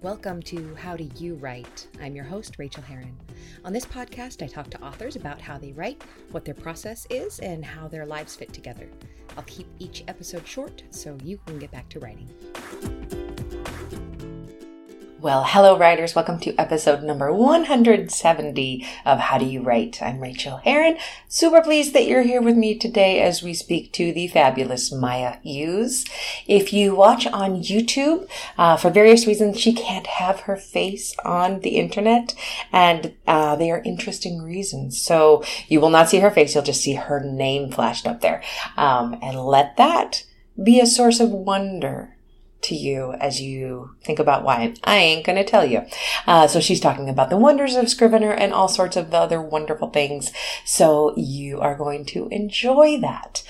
Welcome to How Do You Write? I'm your host, Rachel Herron. On this podcast, I talk to authors about how they write, what their process is, and how their lives fit together. I'll keep each episode short so you can get back to writing. Well, hello, writers. Welcome to episode number 170 of How Do You Write? I'm Rachel Herron. Super pleased that you're here with me today as we speak to the fabulous Maya Hughes. If you watch on YouTube, uh, for various reasons, she can't have her face on the internet, and uh, they are interesting reasons. So you will not see her face, you'll just see her name flashed up there. Um, and let that be a source of wonder to you as you think about why. I ain't going to tell you. Uh, so she's talking about the wonders of Scrivener and all sorts of other wonderful things. So you are going to enjoy that.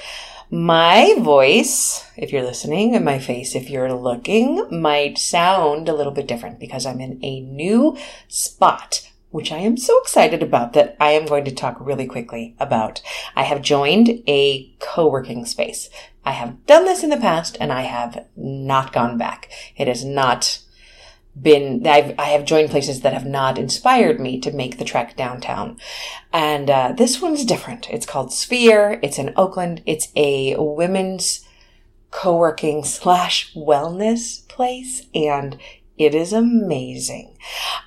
My voice, if you're listening, and my face, if you're looking, might sound a little bit different because I'm in a new spot which I am so excited about that I am going to talk really quickly about. I have joined a co-working space. I have done this in the past and I have not gone back. It has not been, I've, I have joined places that have not inspired me to make the trek downtown. And, uh, this one's different. It's called Sphere. It's in Oakland. It's a women's co-working slash wellness place and it is amazing.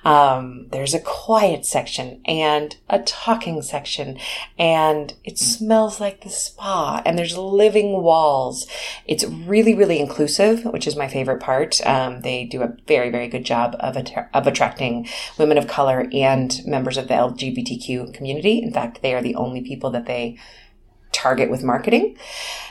Um, there's a quiet section and a talking section, and it smells like the spa, and there's living walls. It's really, really inclusive, which is my favorite part. Um, they do a very, very good job of, att- of attracting women of color and members of the LGBTQ community. In fact, they are the only people that they target with marketing.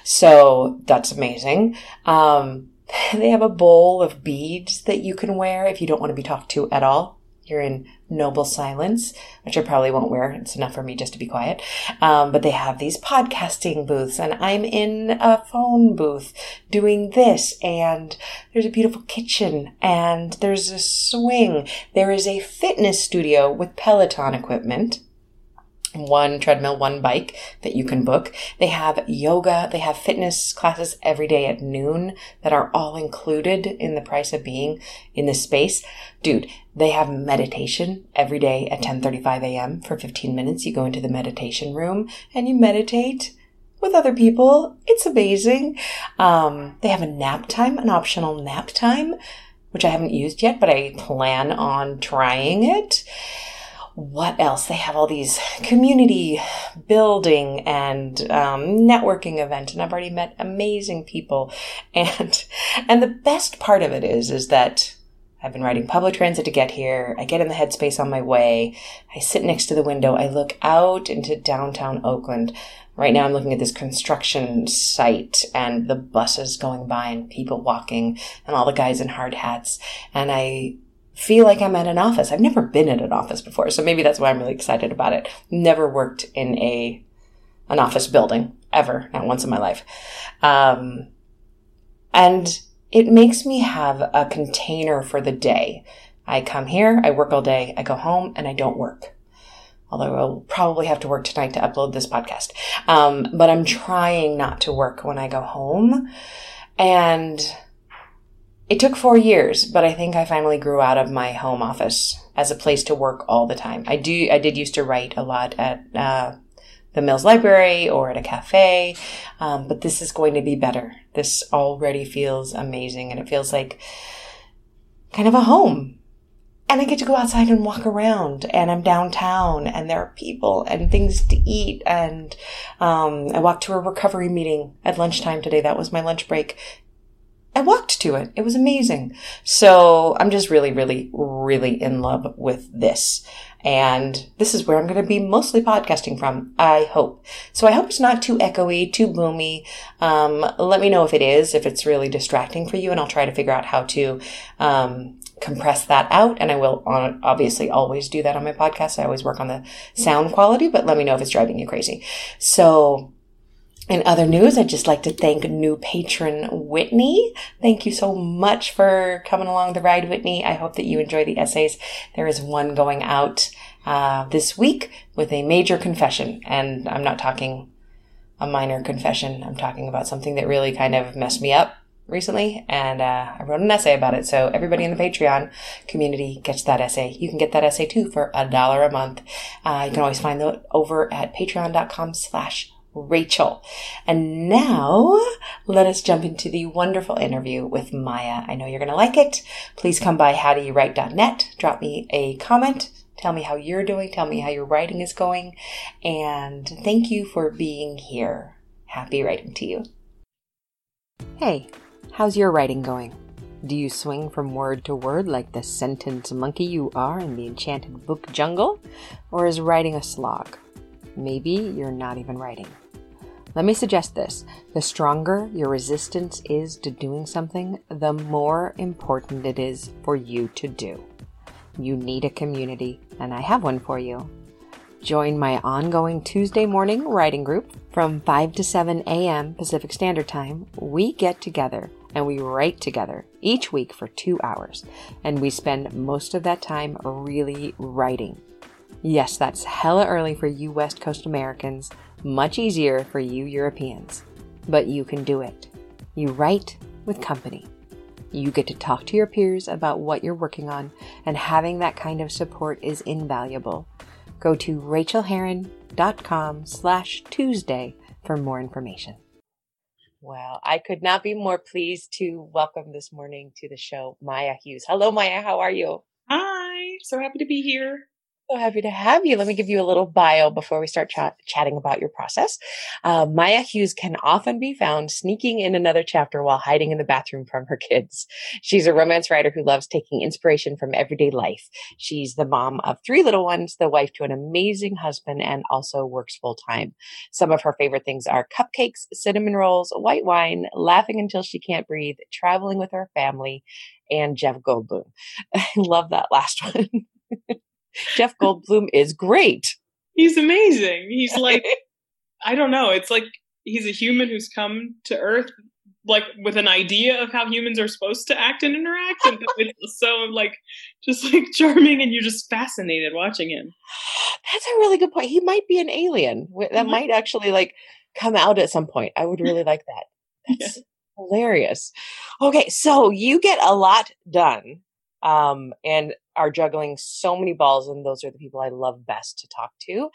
So that's amazing. Um, they have a bowl of beads that you can wear if you don't want to be talked to at all. You're in noble silence, which I probably won't wear. It's enough for me just to be quiet. Um, but they have these podcasting booths, and I'm in a phone booth doing this, and there's a beautiful kitchen, and there's a swing. There is a fitness studio with Peloton equipment one treadmill, one bike that you can book. They have yoga, they have fitness classes every day at noon that are all included in the price of being in this space. Dude, they have meditation every day at 10:35 a.m. for 15 minutes. You go into the meditation room and you meditate with other people. It's amazing. Um, they have a nap time, an optional nap time, which I haven't used yet, but I plan on trying it what else? They have all these community building and um, networking events, and I've already met amazing people. And and the best part of it is is that I've been riding public transit to get here. I get in the headspace on my way. I sit next to the window. I look out into downtown Oakland. Right now, I'm looking at this construction site and the buses going by and people walking and all the guys in hard hats. And I feel like I'm at an office. I've never been at an office before, so maybe that's why I'm really excited about it. Never worked in a an office building ever, not once in my life. Um, and it makes me have a container for the day. I come here, I work all day, I go home, and I don't work. Although I'll probably have to work tonight to upload this podcast. Um, but I'm trying not to work when I go home. And it took four years, but I think I finally grew out of my home office as a place to work all the time. I do, I did used to write a lot at, uh, the Mills Library or at a cafe. Um, but this is going to be better. This already feels amazing and it feels like kind of a home. And I get to go outside and walk around and I'm downtown and there are people and things to eat. And, um, I walked to a recovery meeting at lunchtime today. That was my lunch break. I walked to it. It was amazing. So I'm just really, really, really in love with this. And this is where I'm going to be mostly podcasting from, I hope. So I hope it's not too echoey, too boomy. Um, let me know if it is, if it's really distracting for you, and I'll try to figure out how to, um, compress that out. And I will obviously always do that on my podcast. I always work on the sound quality, but let me know if it's driving you crazy. So in other news, I'd just like to thank new patron Whitney. Thank you so much for coming along the ride, Whitney. I hope that you enjoy the essays. There is one going out uh, this week with a major confession, and I'm not talking a minor confession. I'm talking about something that really kind of messed me up recently, and uh, I wrote an essay about it. So everybody in the Patreon community gets that essay. You can get that essay too for a dollar a month. Uh, you can always find that over at patreon.com slash Rachel. And now let us jump into the wonderful interview with Maya. I know you're going to like it. Please come by howdoyouwrite.net. Drop me a comment. Tell me how you're doing. Tell me how your writing is going. And thank you for being here. Happy writing to you. Hey, how's your writing going? Do you swing from word to word like the sentence monkey you are in the enchanted book jungle? Or is writing a slog? Maybe you're not even writing. Let me suggest this the stronger your resistance is to doing something, the more important it is for you to do. You need a community, and I have one for you. Join my ongoing Tuesday morning writing group from 5 to 7 a.m. Pacific Standard Time. We get together and we write together each week for two hours, and we spend most of that time really writing. Yes, that's hella early for you West Coast Americans much easier for you Europeans. But you can do it. You write with company. You get to talk to your peers about what you're working on, and having that kind of support is invaluable. Go to rachelherron.com slash Tuesday for more information. Well, I could not be more pleased to welcome this morning to the show Maya Hughes. Hello, Maya. How are you? Hi. So happy to be here so happy to have you. Let me give you a little bio before we start ch- chatting about your process. Uh, Maya Hughes can often be found sneaking in another chapter while hiding in the bathroom from her kids. She's a romance writer who loves taking inspiration from everyday life. She's the mom of three little ones, the wife to an amazing husband, and also works full time. Some of her favorite things are cupcakes, cinnamon rolls, white wine, laughing until she can't breathe, traveling with her family, and Jeff Goldblum. I love that last one. Jeff Goldblum is great. He's amazing. He's like, I don't know. It's like he's a human who's come to Earth like with an idea of how humans are supposed to act and interact, and it's so like just like charming, and you're just fascinated watching him. That's a really good point. He might be an alien that might actually like come out at some point. I would really like that. That's yeah. hilarious. Okay, so you get a lot done um, and are juggling so many balls and those are the people i love best to talk to.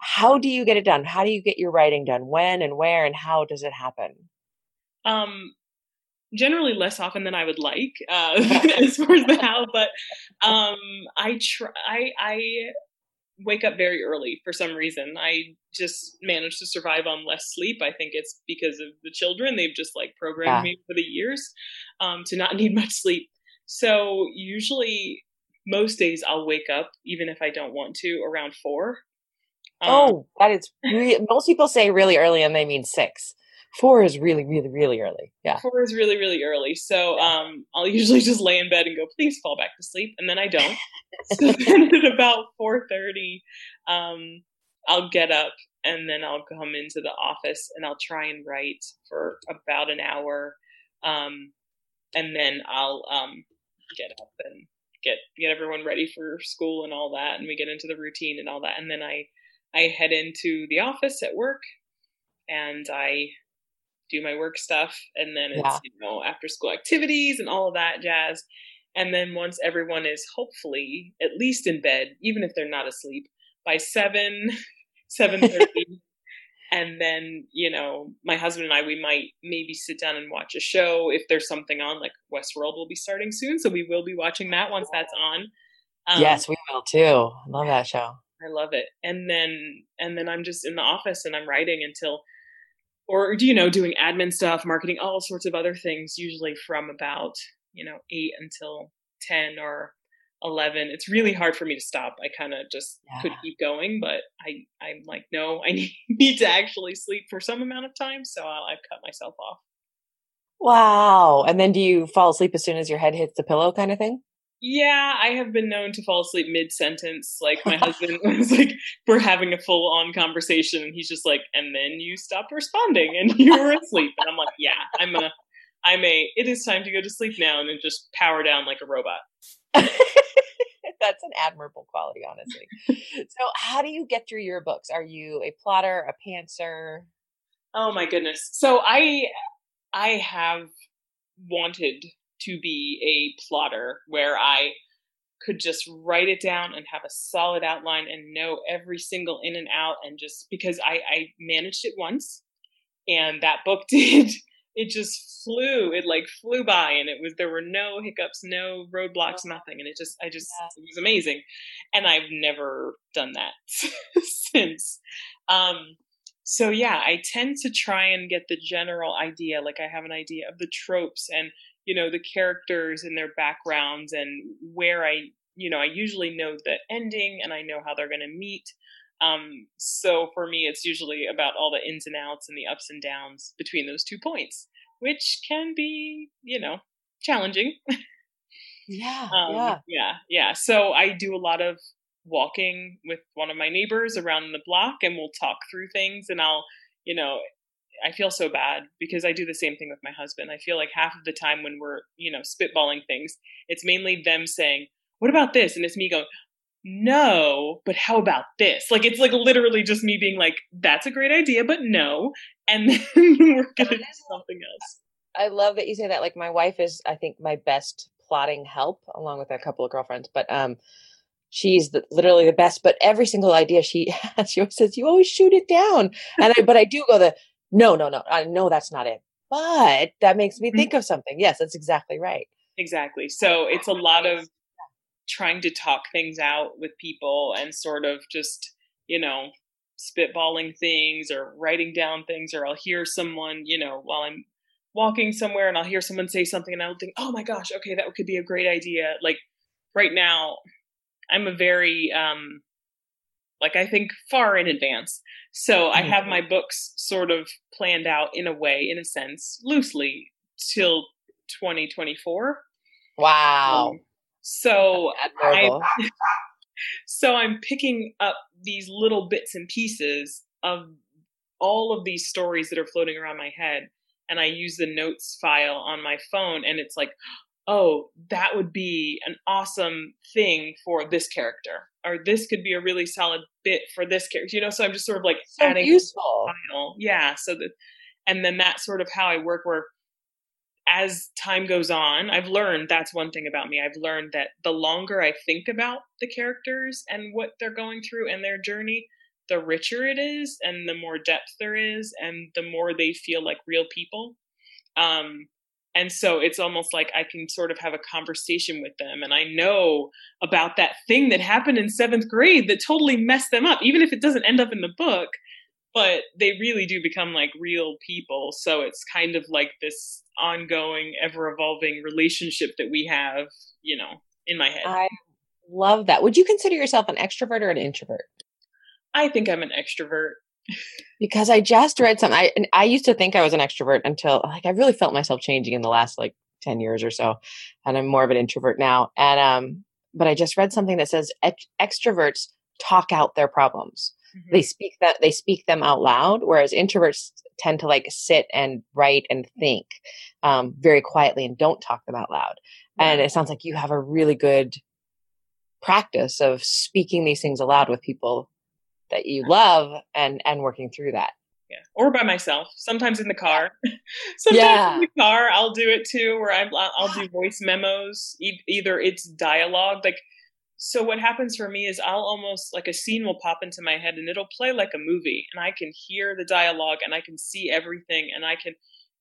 How do you get it done? How do you get your writing done? When and where and how does it happen? Um generally less often than i would like uh, as far as the how but um i try I, I wake up very early for some reason. I just manage to survive on less sleep. I think it's because of the children. They've just like programmed yeah. me for the years um, to not need much sleep so usually most days I'll wake up, even if I don't want to, around four. Um, oh, that is really, most people say really early and they mean six. Four is really, really, really early. Yeah. Four is really, really early. So um, I'll usually just lay in bed and go, please fall back to sleep. And then I don't. so then at about 4.30, um, I'll get up and then I'll come into the office and I'll try and write for about an hour. Um, and then I'll um, get up and get get everyone ready for school and all that and we get into the routine and all that and then i i head into the office at work and i do my work stuff and then it's yeah. you know after school activities and all of that jazz and then once everyone is hopefully at least in bed even if they're not asleep by 7 7:30 and then you know my husband and i we might maybe sit down and watch a show if there's something on like westworld will be starting soon. So we will be watching that once that's on. Um, yes we will too. Love that show. I love it. And then and then i'm just in the office and i'm writing until or do you know doing admin stuff marketing all sorts of other things usually from about you know 8 until 10 or 11 it's really hard for me to stop. I kind of just yeah. could keep going but i i'm like no i need to actually sleep for some amount of time so I'll, i've cut myself off. Wow and then do you fall asleep as soon as your head hits the pillow kind of thing? Yeah i have been known to fall asleep mid-sentence like my husband was like we're having a full-on conversation and he's just like and then you stopped responding and you were asleep and i'm like yeah i'm a i'm a it is time to go to sleep now and then just power down like a robot That's an admirable quality, honestly. so, how do you get through your books? Are you a plotter, a pantser? Oh my goodness. So I I have wanted to be a plotter where I could just write it down and have a solid outline and know every single in and out and just because I, I managed it once and that book did it just flew it like flew by and it was there were no hiccups no roadblocks nothing and it just i just yeah. it was amazing and i've never done that since um so yeah i tend to try and get the general idea like i have an idea of the tropes and you know the characters and their backgrounds and where i you know i usually know the ending and i know how they're going to meet um, so for me it's usually about all the ins and outs and the ups and downs between those two points which can be you know challenging yeah um, yeah yeah yeah so i do a lot of walking with one of my neighbors around the block and we'll talk through things and i'll you know I feel so bad because I do the same thing with my husband. I feel like half of the time when we're, you know, spitballing things, it's mainly them saying, "What about this?" and it's me going, "No, but how about this?" Like it's like literally just me being like, "That's a great idea, but no," and then we're gonna do something else. I love that you say that. Like my wife is, I think, my best plotting help, along with a couple of girlfriends. But um, she's the, literally the best. But every single idea she has, she always says, "You always shoot it down." And I, but I do go the no, no, no. I know that's not it. But that makes me mm-hmm. think of something. Yes, that's exactly right. Exactly. So it's a lot of trying to talk things out with people and sort of just, you know, spitballing things or writing down things or I'll hear someone, you know, while I'm walking somewhere and I'll hear someone say something and I'll think, "Oh my gosh, okay, that could be a great idea." Like right now, I'm a very um like I think far in advance. So I have my mm-hmm. books sort of planned out in a way, in a sense, loosely till 2024. Wow. Um, so I, so I'm picking up these little bits and pieces of all of these stories that are floating around my head and I use the notes file on my phone and it's like oh, that would be an awesome thing for this character, or this could be a really solid bit for this character. You know, so I'm just sort of like so adding useful. Yeah. So that, and then that's sort of how I work. Where as time goes on, I've learned that's one thing about me. I've learned that the longer I think about the characters and what they're going through and their journey, the richer it is, and the more depth there is, and the more they feel like real people. Um, and so it's almost like I can sort of have a conversation with them. And I know about that thing that happened in seventh grade that totally messed them up, even if it doesn't end up in the book. But they really do become like real people. So it's kind of like this ongoing, ever evolving relationship that we have, you know, in my head. I love that. Would you consider yourself an extrovert or an introvert? I think I'm an extrovert because I just read something. I I used to think I was an extrovert until like I really felt myself changing in the last like ten years or so, and I'm more of an introvert now. And um, but I just read something that says ex- extroverts talk out their problems. Mm-hmm. They speak that they speak them out loud, whereas introverts tend to like sit and write and think um, very quietly and don't talk them out loud. And it sounds like you have a really good practice of speaking these things aloud with people that you love and and working through that yeah or by myself sometimes in the car sometimes yeah. in the car i'll do it too where I'm, i'll do voice memos e- either it's dialogue like so what happens for me is i'll almost like a scene will pop into my head and it'll play like a movie and i can hear the dialogue and i can see everything and i can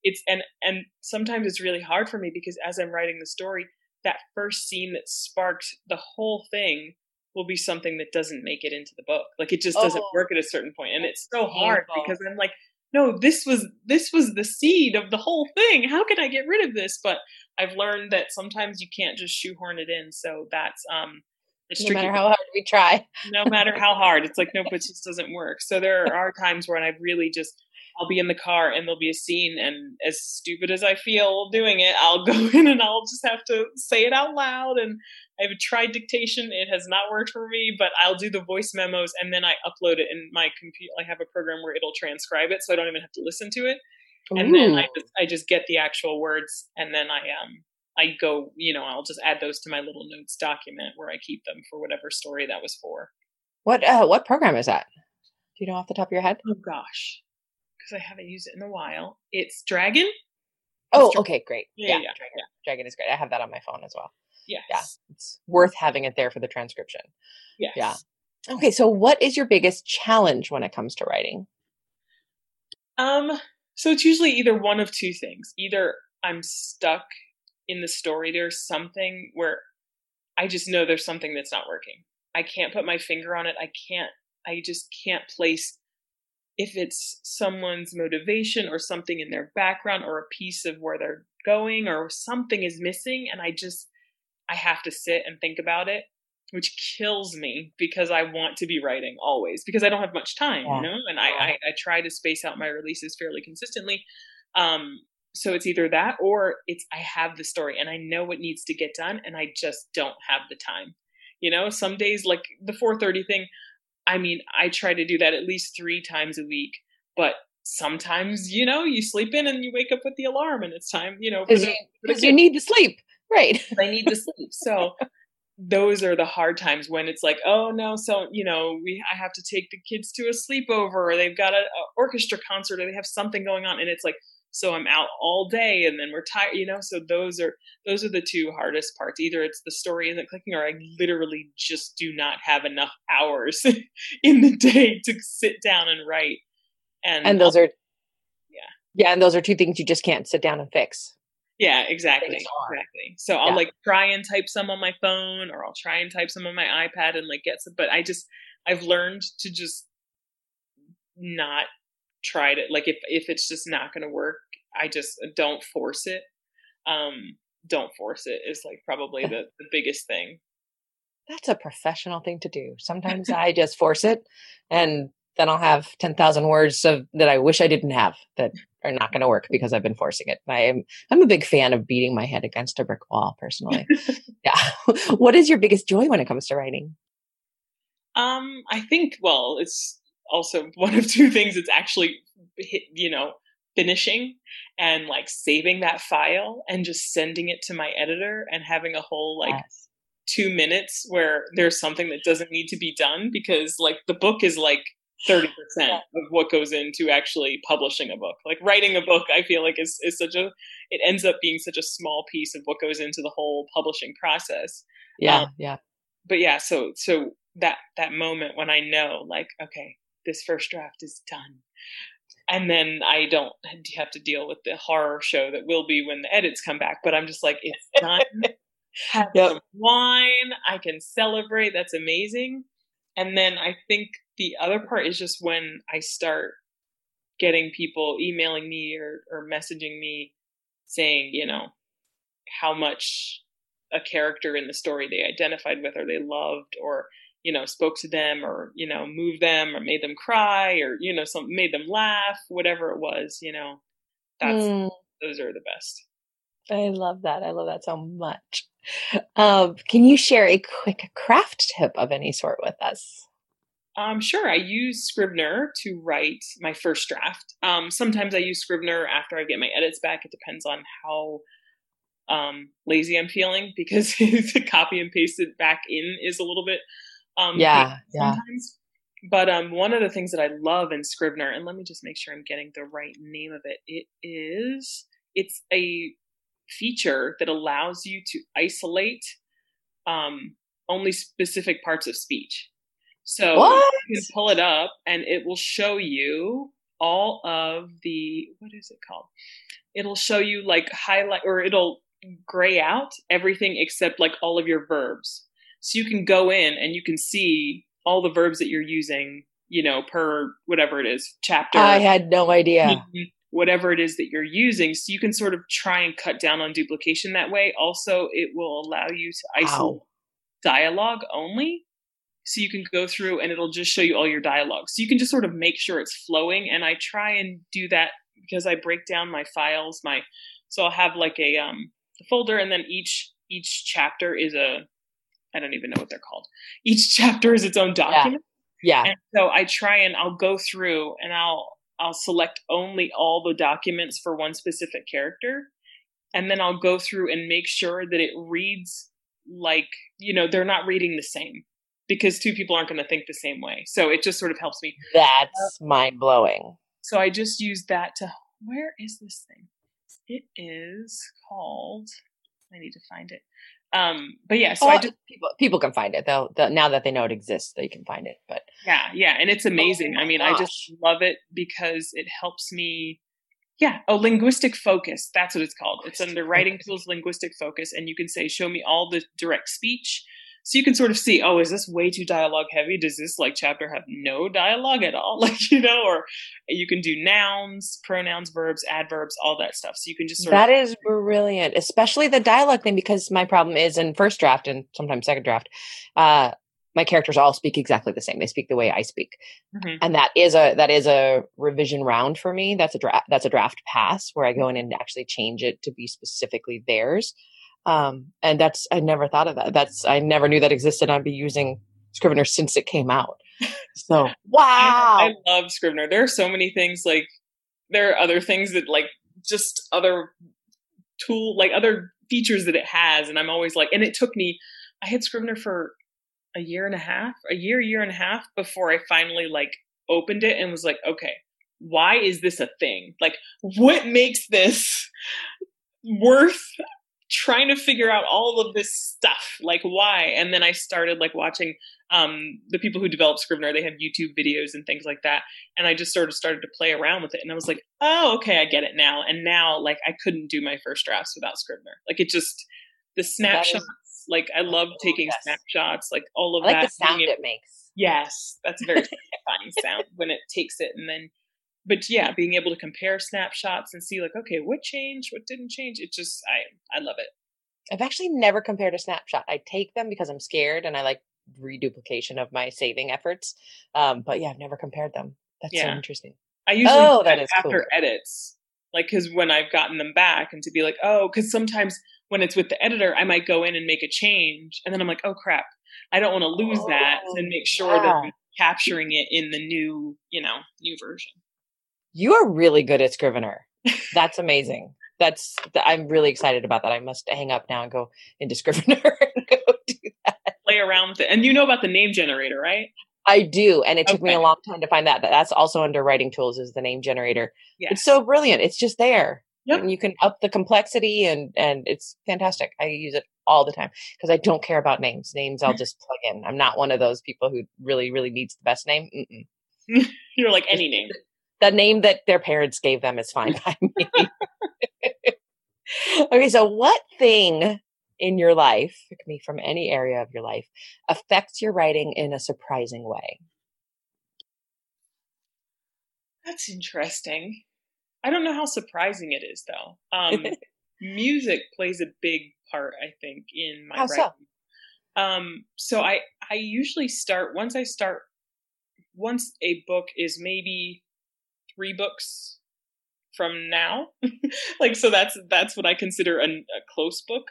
it's and and sometimes it's really hard for me because as i'm writing the story that first scene that sparked the whole thing will be something that doesn't make it into the book. Like it just doesn't oh, work at a certain. And it's so hard because I'm like, no, this was this was the seed of the whole thing. How can I get rid of this? But I've learned that sometimes you can't just shoehorn it in. So that's um it's no tricky. matter how hard we try. no matter how hard. It's like, nope, it just doesn't work. So there are times when I've really just I'll be in the car and there'll be a scene, and as stupid as I feel doing it, I'll go in and I'll just have to say it out loud. And I've tried dictation; it has not worked for me. But I'll do the voice memos, and then I upload it in my computer. I have a program where it'll transcribe it, so I don't even have to listen to it. And then I just, I just get the actual words, and then I um I go, you know, I'll just add those to my little notes document where I keep them for whatever story that was for. What uh, what program is that? Do you know off the top of your head? Oh gosh, because I haven't used it in a while. It's Dragon. Oh, okay, great. Yeah, Yeah, yeah, yeah. Dragon, Dragon is great. I have that on my phone as well. Yes. Yeah, it's worth having it there for the transcription. Yes. Yeah. Okay, so what is your biggest challenge when it comes to writing? Um, so it's usually either one of two things. Either I'm stuck in the story, there's something where I just know there's something that's not working. I can't put my finger on it. I can't, I just can't place if it's someone's motivation or something in their background or a piece of where they're going or something is missing. And I just, I have to sit and think about it, which kills me because I want to be writing always because I don't have much time, Yeah. you know, and I, I, I try to space out my releases fairly consistently. Um, so it's either that or it's I have the story and I know what needs to get done and I just don't have the time. You know, some days like the 4:30 thing, I mean, I try to do that at least 3 times a week, but sometimes, you know, you sleep in and you wake up with the alarm and it's time, you know, Because you, for the 'cause you need to sleep, right? I need to sleep. So those are the hard times when it's like, oh no, so you know, we I have to take the kids to a sleepover, or they've got a, a orchestra concert, or they have something going on, and it's like, so I'm out all day, and then we're tired, you know. So those are those are the two hardest parts. Either it's the story isn't clicking, or I literally just do not have enough hours in the day to sit down and write. And, And those are Yeah. Yeah, and those are two things you just can't sit down and fix. Yeah, exactly. Exactly. So I'll Yeah. like try and type some on my phone or I'll try and type some on my iPad and like get some but I just I've learned to just not try to like if if it's just not going to work, I just don't force it. Um don't force it is like probably the the biggest thing. That's a professional thing to do. Sometimes I just force it and then I'll have 10,000 words of that I wish I didn't have that are not going to work because I've been forcing it. I am I'm a big fan of beating my head against a brick wall personally. yeah. what is your biggest joy when it comes to writing? Um, I think well, it's also one of two things. It's actually you know, finishing and like saving that file and just sending it to my editor and having a whole like Yes. two minutes where there's something that doesn't need to be done because like the book is like 30% of what goes into actually publishing a book. Like writing a book, I feel like is, is such a, it ends up being such a small piece of what goes into the whole publishing process yeah, Um, yeah. but yeah so so that that moment when i know like okay this first draft is done. And then i don't have to deal with the horror show that will be when the edits come back but i'm just like it's done. Have Yep. some wine. I can celebrate. That's amazing. And then i think the other part is just when i start getting people emailing me or, or messaging me saying you know how much a character in the story they identified with or they loved or you know spoke to them or you know moved them or made them cry or you know some made them laugh whatever it was you know that's Mm, those are the best I love that. I love that so much. Um, can you share a quick craft tip of any sort with us? um sure i use scrivener to write my first draft um sometimes i use scrivener after i get my edits back it depends on how um lazy i'm feeling because the copy and paste it back in is a little bit um Yeah, yeah. sometimes. But um, one of the things that I love in Scrivener, and let me just make sure I'm getting the right name of it. It is it's a feature that allows you to isolate um, only specific parts of speech. So What? you can pull it up, and it will show you all of the what is it called? It'll show you like highlight, or it'll gray out everything except like all of your verbs. So you can go in and you can see all the verbs that you're using, you know, per whatever it is, chapter, I had no idea. Mhm. whatever it is that you're using. So you can sort of try and cut down on duplication that way. Also, it will allow you to isolate dialogue only. So you can go through and it'll just show you all your dialogue. So you can just sort of make sure it's flowing. And I try and do that because I break down my files, my so I'll have like a um a folder and then each each chapter is a I don't even know what they're called. Each chapter is its own document. Yeah. And so I try and I'll go through and I'll I'll select only all the documents for one specific character. And then I'll go through and make sure that it reads like, you know, they're not reading the same because two people aren't going to think the same way. So it just sort of helps me. That's mind blowing. So I just use that to where is this thing? it is called. I need to find it. Um, but yeah, so oh, I just people people can find it. They'll, they'll now that they know it exists, they can find it. But yeah, yeah, and it's amazing. Oh I mean, my I just love it because it helps me. Yeah, oh, linguistic focus. That's what it's called. It's under writing tools, linguistic focus, and you can say, "Show me all the direct speech." So you can sort of see, oh, is this way too dialogue heavy? Does this like chapter have no dialogue at all? Like, you know, or you can do nouns, pronouns, verbs, adverbs, all that stuff. So you can just sort that of is brilliant, especially the dialogue thing. Because my problem is in first draft and sometimes second draft, uh, my characters all speak exactly the same. They speak the way I speak, Mhm. and that is a that is a revision round for me. That's a draft. That's a draft pass where I go in and actually change it to be specifically theirs. Um, and that's I never thought of that. That's I never knew that existed. I'd be using Scrivener since it came out. So wow, I, I love Scrivener. There are so many things like there are other things that like just other tool like other features that it has, and I'm always like, and it took me. I had Scrivener for a year and a half, a year, year and a half before I finally like opened it and was like, okay, why is this a thing? Like, what makes this worth trying to figure out all of this stuff? Like, why? And then I started like watching um, the people who develop Scrivener. They have YouTube videos and things like that, and I just sort of started to play around with it. And I was like, oh, okay, I get it now. And now, like, I couldn't do my first drafts without Scrivener. Like, it just the snapshots. Like, I love Oh, taking yes. snapshots. Like all of I like that. the sound able- it makes. Yes, that's a very satisfying sound when it takes it and then but yeah, being able to compare snapshots and see like, okay, what changed, what didn't change, it just I I love it. I've actually never compared a snapshot. I take them because I'm scared and I like reduplication of my saving efforts. Um, but yeah, I've never compared them. That's so interesting. I usually Oh, that that is after cool. edits. Like cuz when I've gotten them back and to be like, oh, cuz sometimes when it's with the editor, I might go in and make a change and then I'm like, oh crap. I don't want to lose that Oh, and make sure that yeah. I'm capturing it in the new, you know, new version. You are really good at Scrivener. That's amazing. That's I'm really excited about that. I must hang up now and go into Scrivener and go do that. Play around with it. And you know about the name generator, right? I do, and it took me a long time to find that. That's also under writing tools is the name generator. Yes. It's so brilliant. It's just there. Yep. And you can up the complexity and and it's fantastic. I use it all the time because I don't care about names. Names I'll just plug in. I'm not one of those people who really really needs the best name. You're like any name. The name that their parents gave them is fine by me. Okay, so what thing in your life, it can be from any area of your life, affects your writing in a surprising way? That's interesting. I don't know how surprising it is though. Um, music plays a big part, I think, in my How so? writing. Um, so I I usually start once I start once a book is maybe three books from now. like so that's that's what I consider a, a close book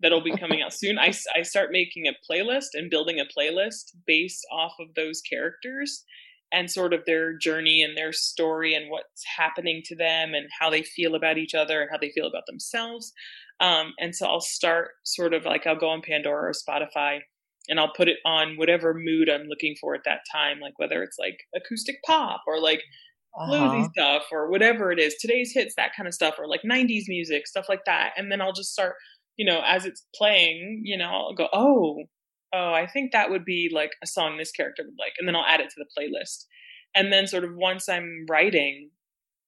that'll be coming out soon. I, I start making a playlist and building a playlist based off of those characters and sort of their journey and their story and what's happening to them and how they feel about each other and how they feel about themselves. Um, and so I'll start sort of like I'll go on Pandora or Spotify and I'll put it on whatever mood I'm looking for at that time, like whether it's like acoustic pop or like bluesy Uh-huh. stuff or whatever it is, today's hits, that kind of stuff, or like 90s music, stuff like that. And then I'll just start, you know, as it's playing, you know, I'll go, oh, oh, I think that would be like a song this character would like. And then I'll add it to the playlist. And then sort of once I'm writing,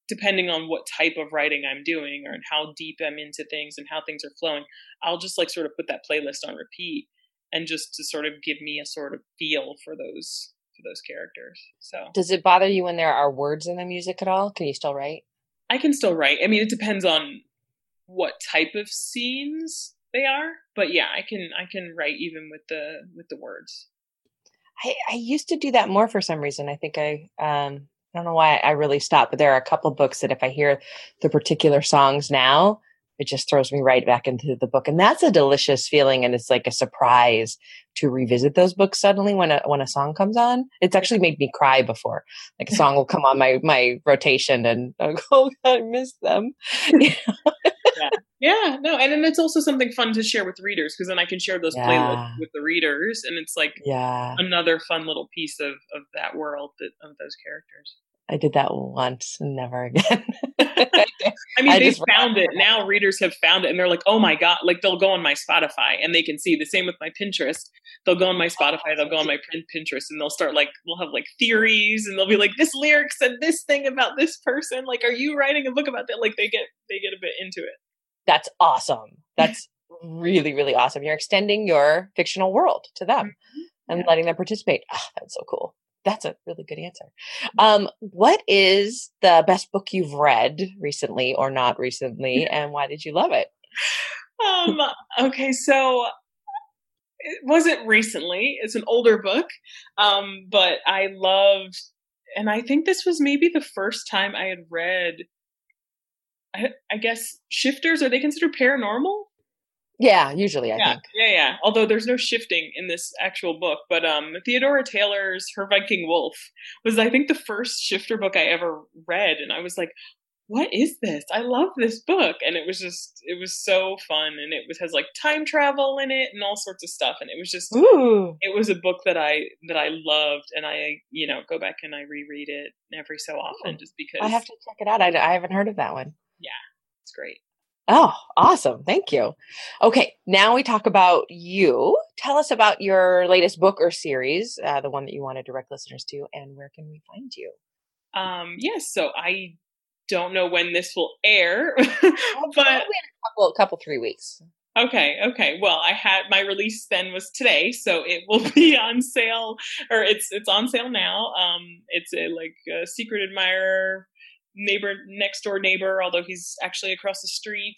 depending on what type of writing I'm doing or how deep I'm into things and how things are flowing, I'll just like sort of put that playlist on repeat and just to sort of give me a sort of feel for those for those characters. So Does it bother you when there are words in the music at all? Can you still write? I can still write. I mean, it depends on what type of scenes they are, but yeah, I can I can write even with the with the words. I, I used to do that more for some reason. I think I um I don't know why I really stopped, but there are a couple books that if I hear the particular songs now, it just throws me right back into the book. And that's a delicious feeling and it's like a surprise to revisit those books suddenly when a when a song comes on. It's actually made me cry before. Like a song will come on my my rotation and I'll go, oh God, I miss them. Yeah, yeah no, and then it's also something fun to share with readers because then I can share those Yeah. playlists with the readers, and it's like yeah. another fun little piece of of that world that of those characters. I did that once and never again. I mean, I they found it. Now readers have found it and they're like, oh my God. Like they'll go on my Spotify and they can see the same with my Pinterest. They'll go on my Spotify, they'll go on my Pinterest and they'll start like, we'll have like theories and they'll be like, this lyric said this thing about this person. Like, are you writing a book about that? Like they get, they get a bit into it. That's awesome. That's really, really awesome. You're extending your fictional world to them mm-hmm. and yeah. letting them participate. Oh, that's so cool that's a really good answer. Um, what is the best book you've read recently or not recently, and why did you love it? Um, okay, so it wasn't recently. It's an older book, um, but I loved, and I think this was maybe the first time I had read. I, I guess shifters are they considered paranormal? Yeah, usually I yeah, think. Yeah, yeah. Although there's no shifting in this actual book, but um Theodora Taylor's Her Viking Wolf was I think the first shifter book I ever read and I was like, what is this? I love this book and it was just it was so fun and it was has like time travel in it and all sorts of stuff and it was just Ooh. it was a book that I that I loved and I you know go back and I reread it every so often Ooh. just because I have to check it out. I, I haven't heard of that one. Yeah, it's great. Oh, awesome. Thank you. Okay, now we talk about you. Tell us about your latest book or series, uh, the one that you want to direct listeners to, and where can we find you? Um, yes, so I don't know when this will air, but in a couple, couple, three weeks. Okay, okay. Well, I had my release then was today, so it will be on sale, or it's it's on sale now. Um, it's a like a secret admirer neighbor next door neighbor, although he's actually across the street.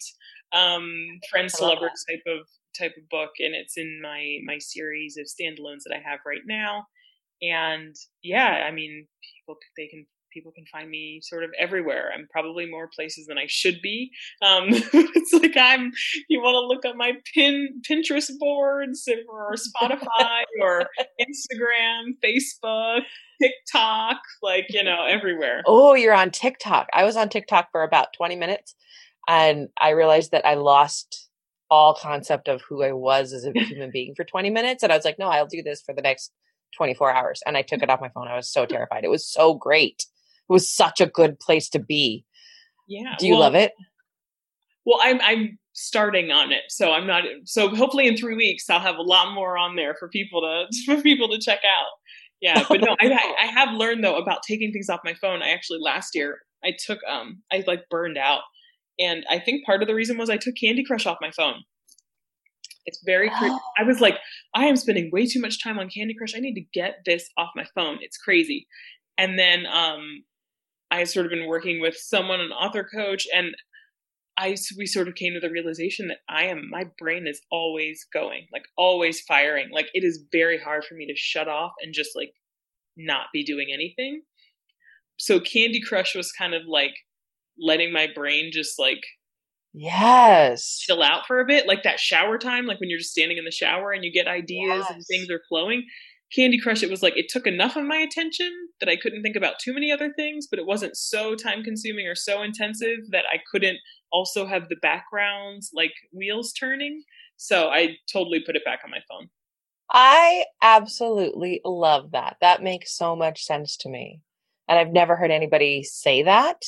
Um, friend celebrity type of type of book, and it's in my my series of standalones that I have right now. And yeah, I mean, people they can people can find me sort of everywhere. I'm probably more places than I should be. Um, it's like I'm. You want to look at my pin Pinterest boards or Spotify or Instagram, Facebook, TikTok, like, you know, everywhere. Oh, you're on TikTok. I was on TikTok for about 20 minutes and I realized that I lost all concept of who I was as a human being for 20 minutes. And I was like, no, I'll do this for the next 24 hours. And I took it off my phone. I was so terrified. It was so great. It was such a good place to be. Yeah. Do you well, love it? Well, I'm I'm starting on it, so I'm not. So hopefully, in three weeks, I'll have a lot more on there for people to for people to check out yeah but no I, I have learned though about taking things off my phone. I actually last year i took um i like burned out. And i think part of the reason was i took candy crush off my phone. It's very crazy. i was like i am spending way too much time on candy crush. I need to get this off my phone. It's crazy. And then um i sort of been working with someone an author coach and I we sort of came to the realization that I am my brain is always going, like always firing. Like it is very hard for me to shut off and just like not be doing anything. So Candy Crush was kind of like letting my brain just like yes chill out for a bit like that shower time like when you're just standing in the shower and you get ideas yes. and things are flowing Candy Crush, it was like it took enough of my attention that I couldn't think about too many other things, but it wasn't so time consuming or so intensive that I couldn't also have the backgrounds like wheels turning. So I totally put it back on my phone. I absolutely love that. That makes so much sense to me. And I've never heard anybody say that.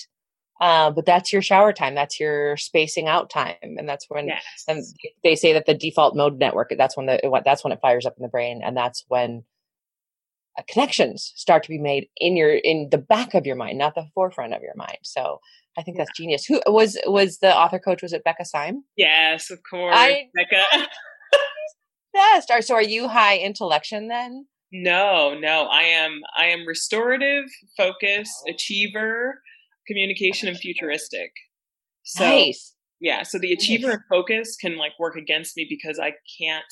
Uh, but that's your shower time. That's your spacing out time, and that's when yes. and they say that the default mode network. That's when the that's when it fires up in the brain, and that's when uh, connections start to be made in your in the back of your mind, not the forefront of your mind. So I think that's genius. Who was was the author coach? Was it Becca Syme? Yes, of course, I, Becca. best. Are so? Are you high intellection then? No, no. I am. I am restorative, focus, oh. achiever, communication, and futuristic. So, nice. Yeah. So the achiever nice. and focus can like work against me because I can't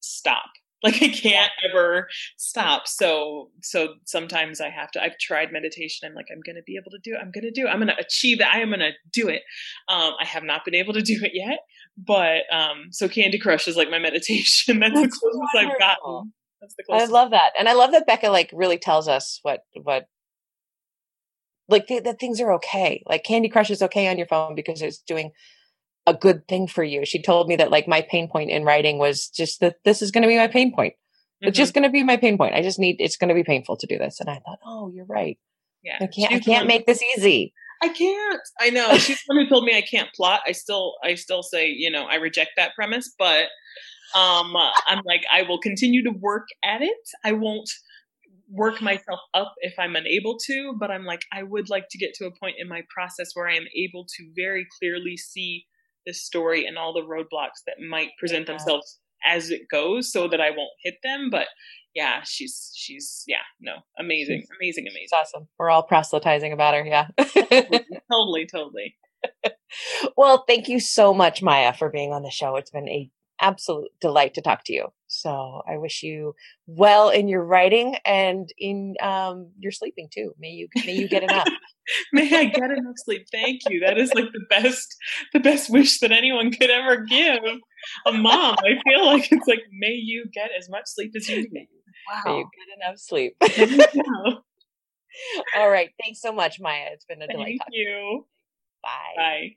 stop. Like I can't ever stop. So so sometimes I have to. I've tried meditation. I'm like I'm going to be able to do it. I'm going to do it. I'm going to achieve that. I am going to do it. Um, I have not been able to do it yet. But um, so Candy Crush is like my meditation. That's, That's the closest wonderful. I've gotten. That's the closest. I love that, and I love that Becca like really tells us what what like th- that things are okay. Like Candy Crush is okay on your phone because it's doing a good thing for you. She told me that like my pain point in writing was just that this is going to be my pain point. Mm-hmm. It's just going to be my pain point. I just need, it's going to be painful to do this. And I thought, oh, you're right. Yeah. I can't. I can't make this easy. I can't. I know. She's the one who told me I can't plot. I still, I still say, you know, I reject that premise. But um, I'm like, I will continue to work at it. I won't work myself up if I'm unable to. But I'm like, I would like to get to a point in my process where I am able to very clearly see the story and all the roadblocks that might present Yeah. themselves as it goes, so that I won't hit them. But yeah, she's, she's, yeah, no, amazing, amazing, amazing. It's awesome. We're all proselytizing about her. Yeah. totally, totally. well, thank you so much, Maya, for being on the show. It's been a absolute delight to talk to you. So I wish you well in your writing and in um, your sleeping too. May you may you get enough. May I get enough sleep? Thank you. That is like the best, the best wish that anyone could ever give a mom. I feel like it's like, may you get as much sleep as you need. May Wow. you get enough sleep. All right. Thanks so much, Maya. It's been a delight Thank you. Bye. Bye.